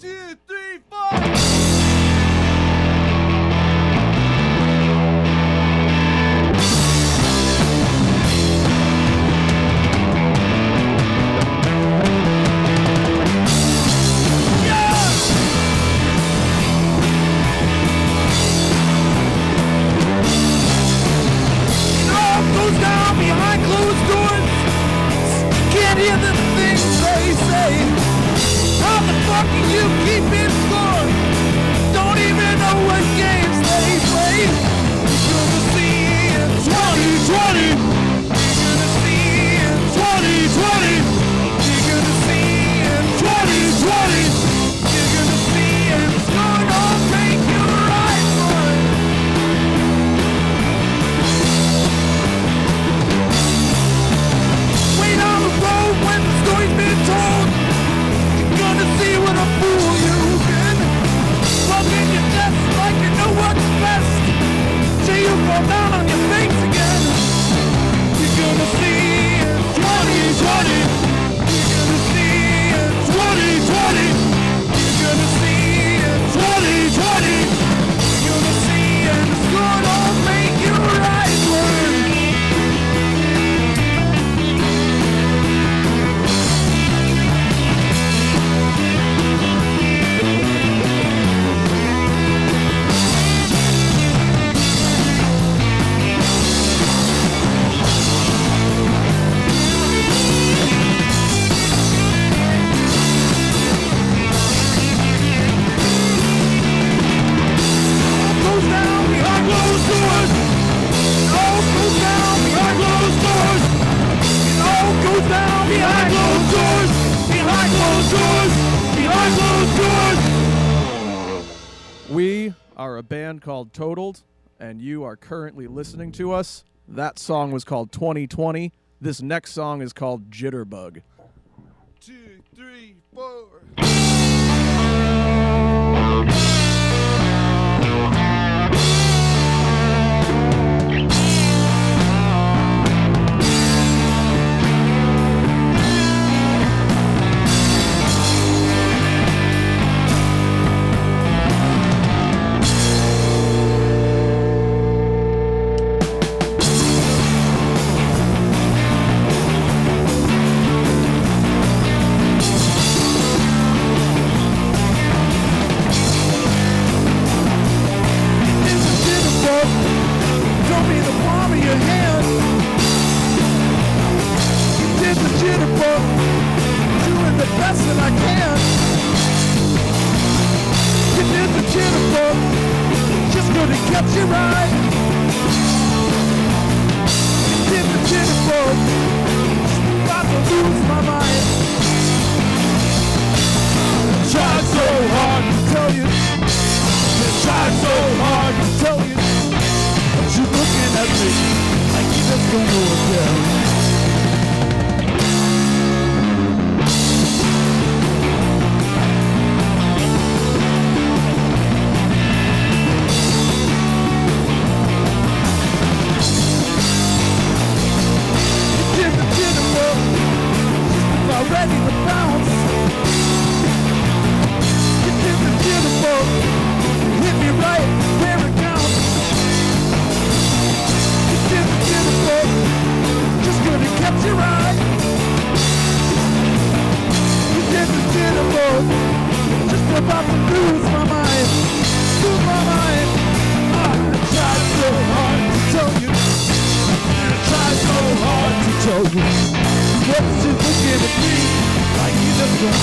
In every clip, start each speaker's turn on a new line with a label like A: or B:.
A: two, three, four. are a
B: band called Totaled, and you are currently listening to us. That song was called 2020. This next song is called Jitterbug.
A: Two, three, four. don't know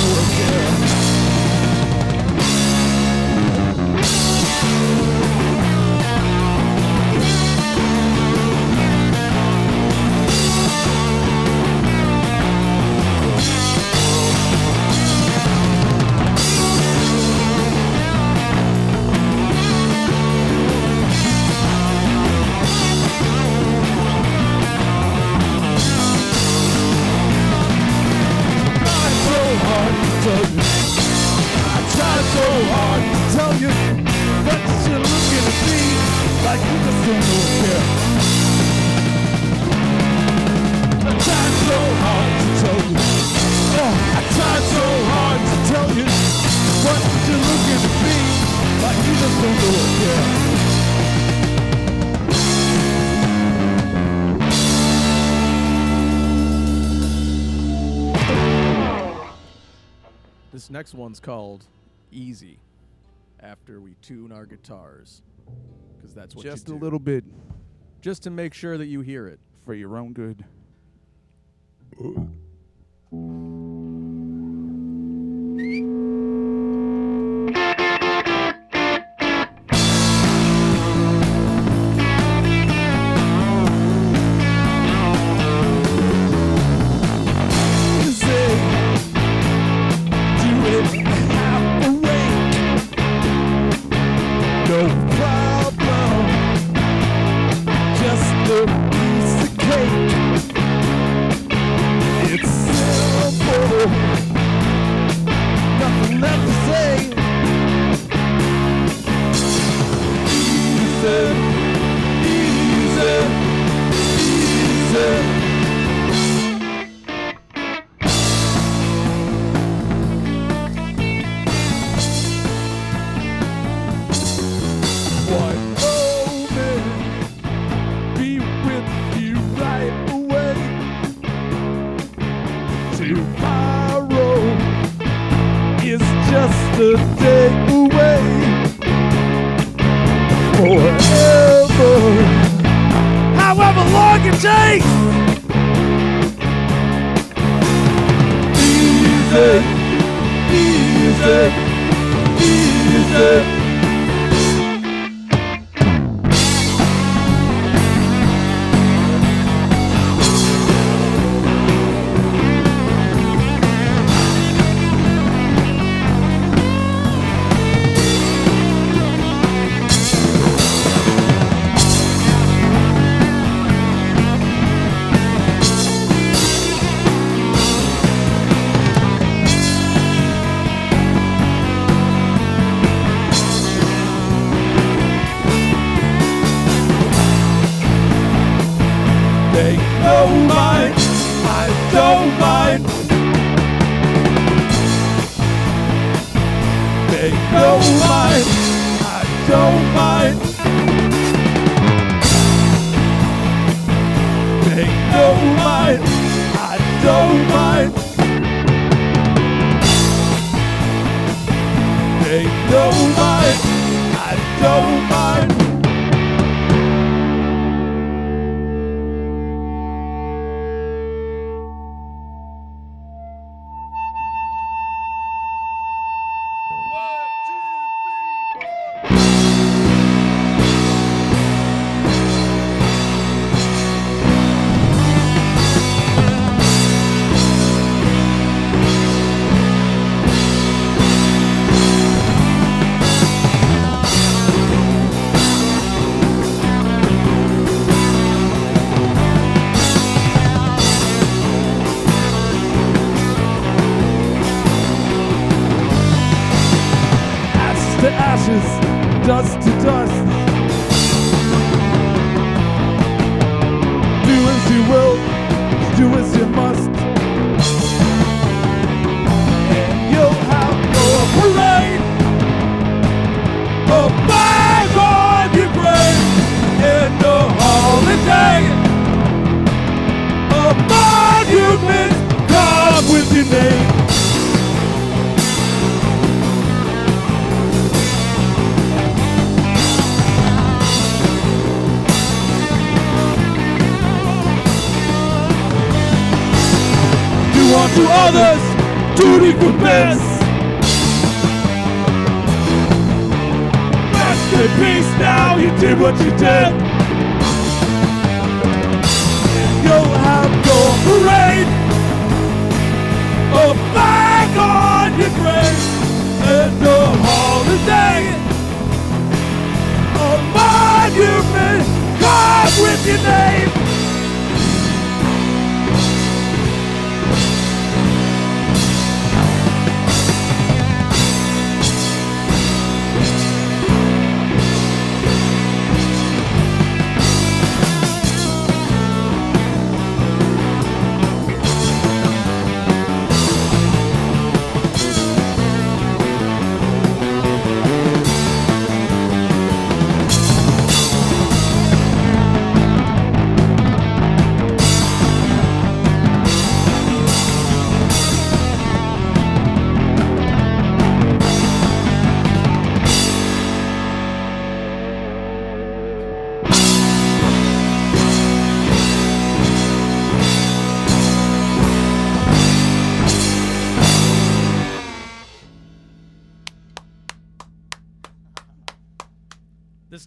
A: you again.
B: This next one's called Easy after we tune our guitars. Because that's what
A: Just
B: you
A: a
B: do.
A: little bit
B: Just to make sure that you hear it.
A: for your own good. Uh. They don't I don't mind. Dust. Do as you will, do as you must. And you'll have parade of flag on holiday oh, monument carved with your name. Unto others duty for best. Rest in peace now, you did what you did.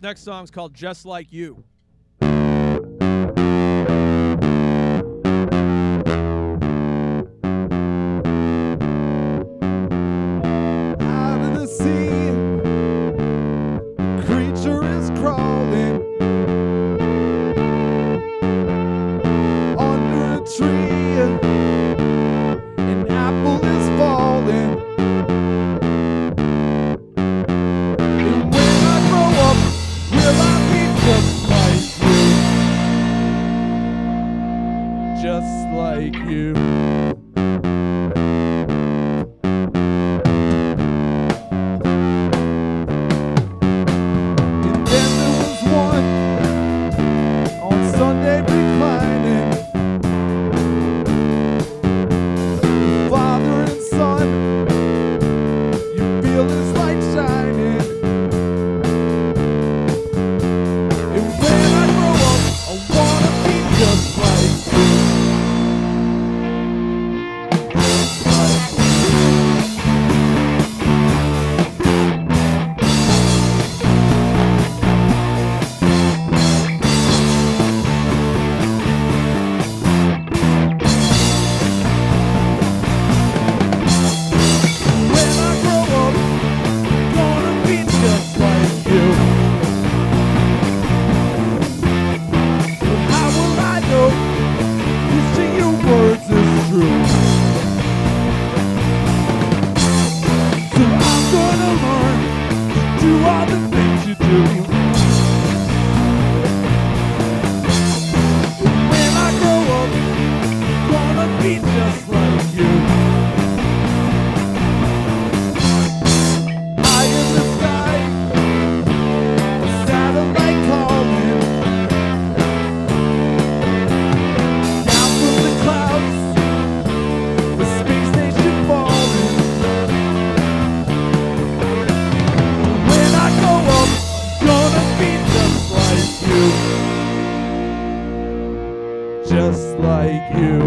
B: Next song's called Just Like You.
A: Just like you? Just like you.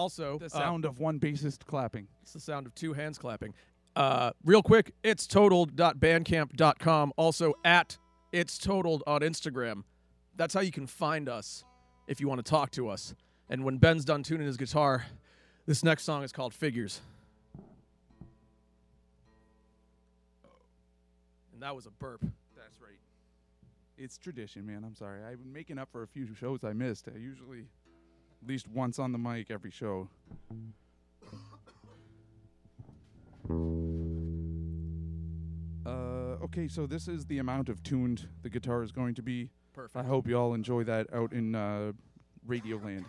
B: Also,
C: The
B: uh,
C: sound of one bassist clapping.
B: It's the sound of two hands clapping. Uh, real quick, it's totaled.bandcamp.com. Also at it's totaled on Instagram. That's how you can find us if you want to talk to us. And when Ben's done tuning his guitar, this next song is called Figures. And that was a burp.
C: That's right. It's tradition, man. I'm sorry. I've been making up for a few shows I missed. I usually at least once on the mic every show. Uh, okay, so this is the amount of tuned the guitar is going to be.
B: Perfect.
C: I hope you all enjoy that out in uh, Radio Land.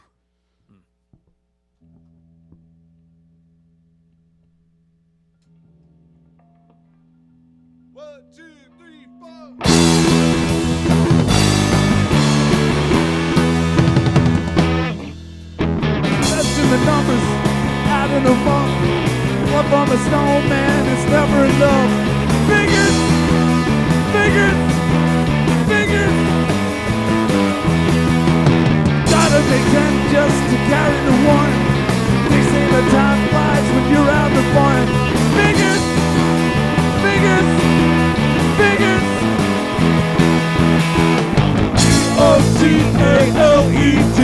A: T-A-L-E-T.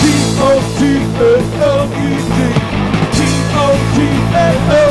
A: T-O-T-A-L-E-T. T-O-T-A-L-E-T.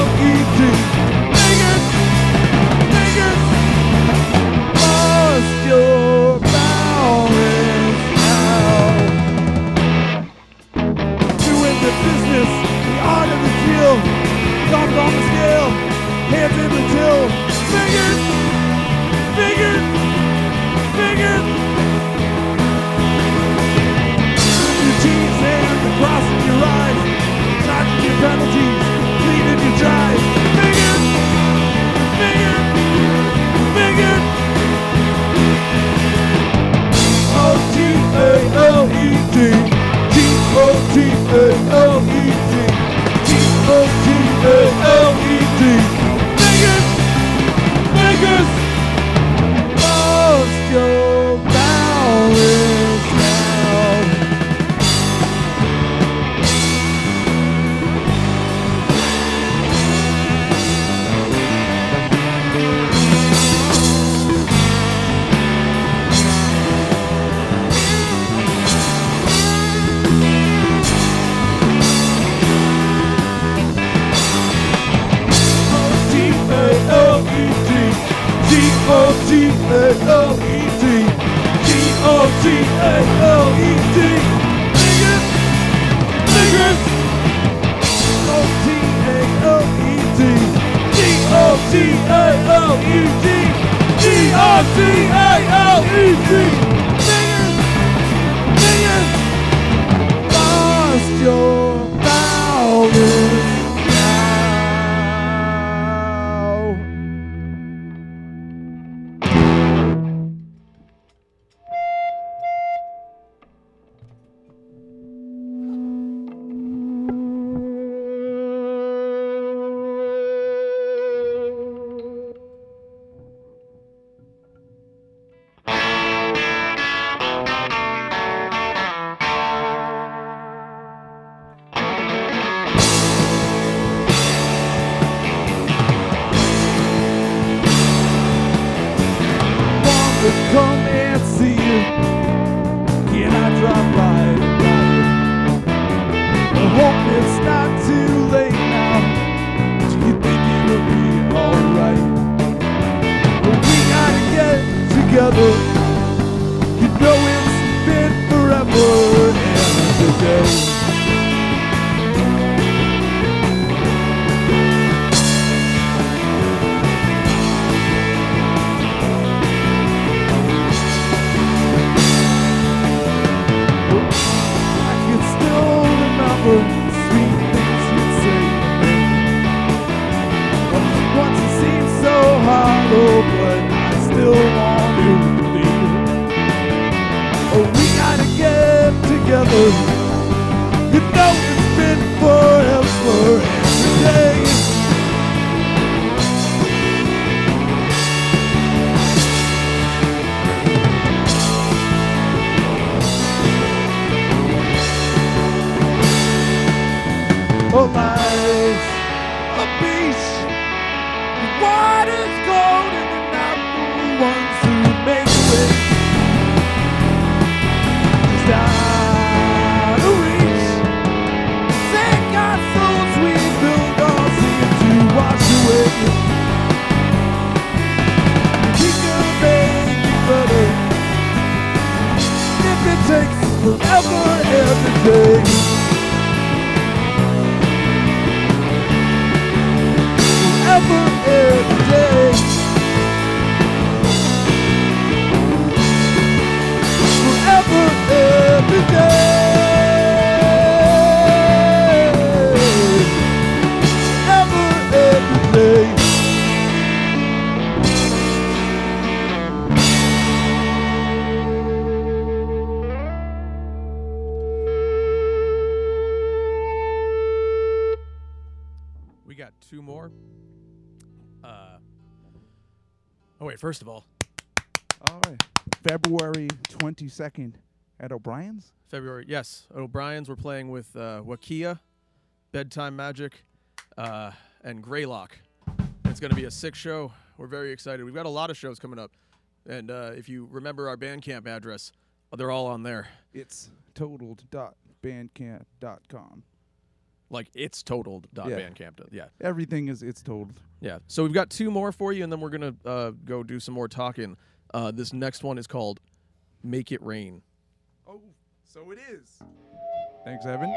A: L Lost too late now. Do you think it'll be alright? Well, we gotta get together. Oh
B: wait, first of all,
C: All right. February 22nd at O'Brien's.
B: February. Yes, O'Brien's. We're playing with uh, Wakia, Bedtime Magic, uh, and Greylock. It's going to be a sick show. We're very excited. We've got a lot of shows coming up, and uh, if you remember our Bandcamp address, they're all on there.
C: It's totaled.bandcamp.com.
B: Like it's totaled.
C: Yeah.
B: Bandcamp. Yeah,
C: Everything is it's totaled.
B: yeah. So we've got two more for you, and then we're gonna uh, go do some more talking. Uh, this next one is called "Make It Rain."
C: Oh, so it is. Thanks, Evan.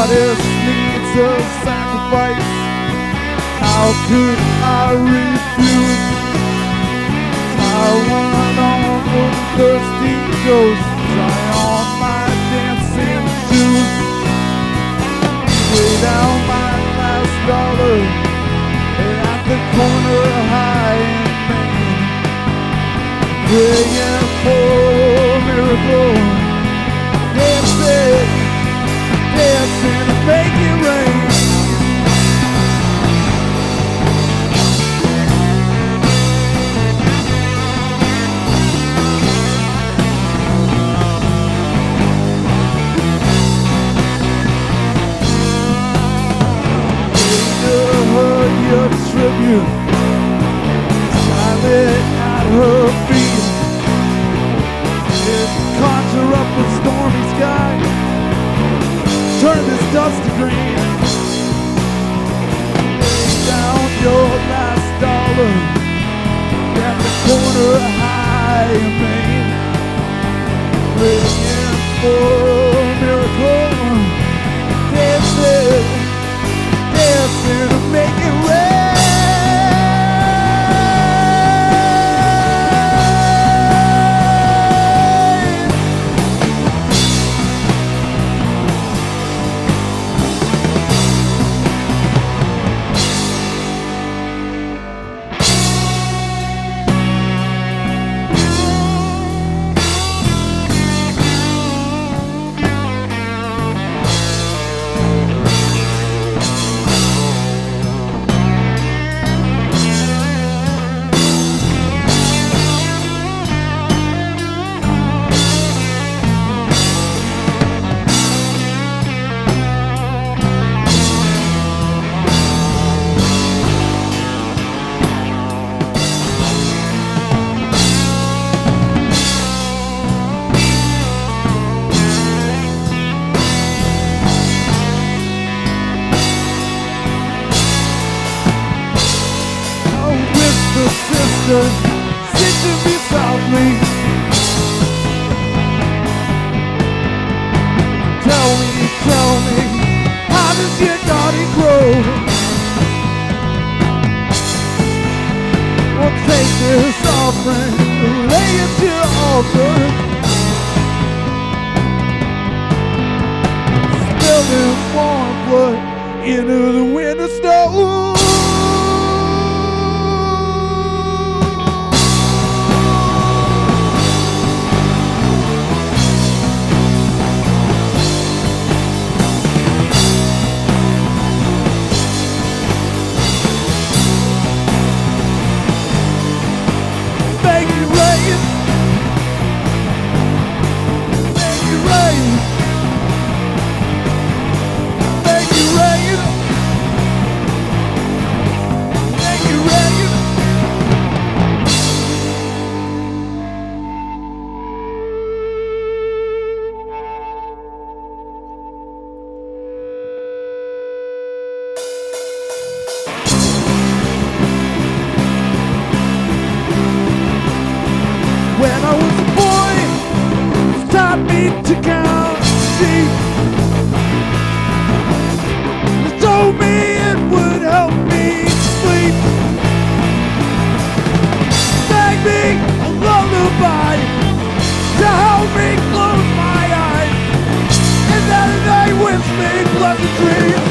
A: Artist needs a sacrifice. How could I refuse? I run on the thirsty ghost. Try on my dancing shoes. Lay down my last dollar at the corner high in Maine. Praying for a miracle. Corner high in Maine. Praying for me to count sheep. It told me it would help me sleep. Sang me a lullaby to help me close my eyes. And then they with me pleasant. Dreams.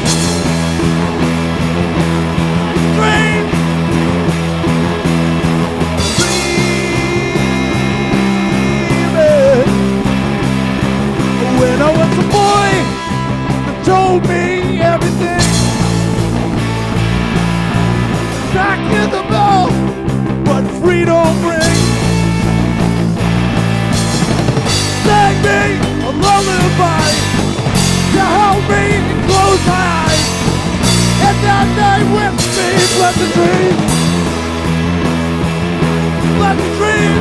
A: Told me everything. Back in the bell, what freedom brings. Sang me a lullaby to help me close my eyes. And that night with me, pleasant dreams. Pleasant dreams.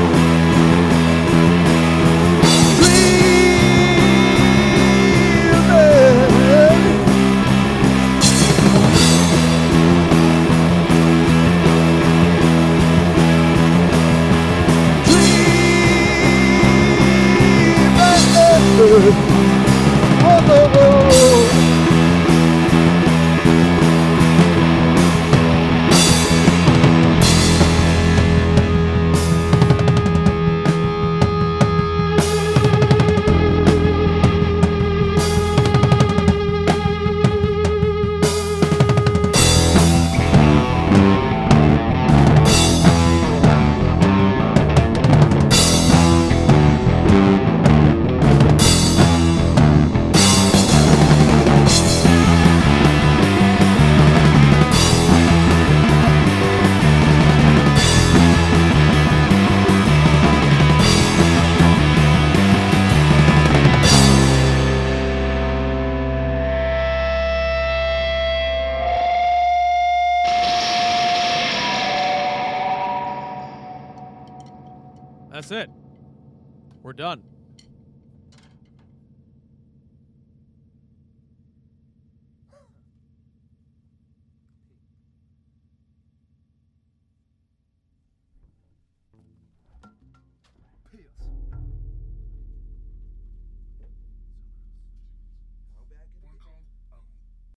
B: Done.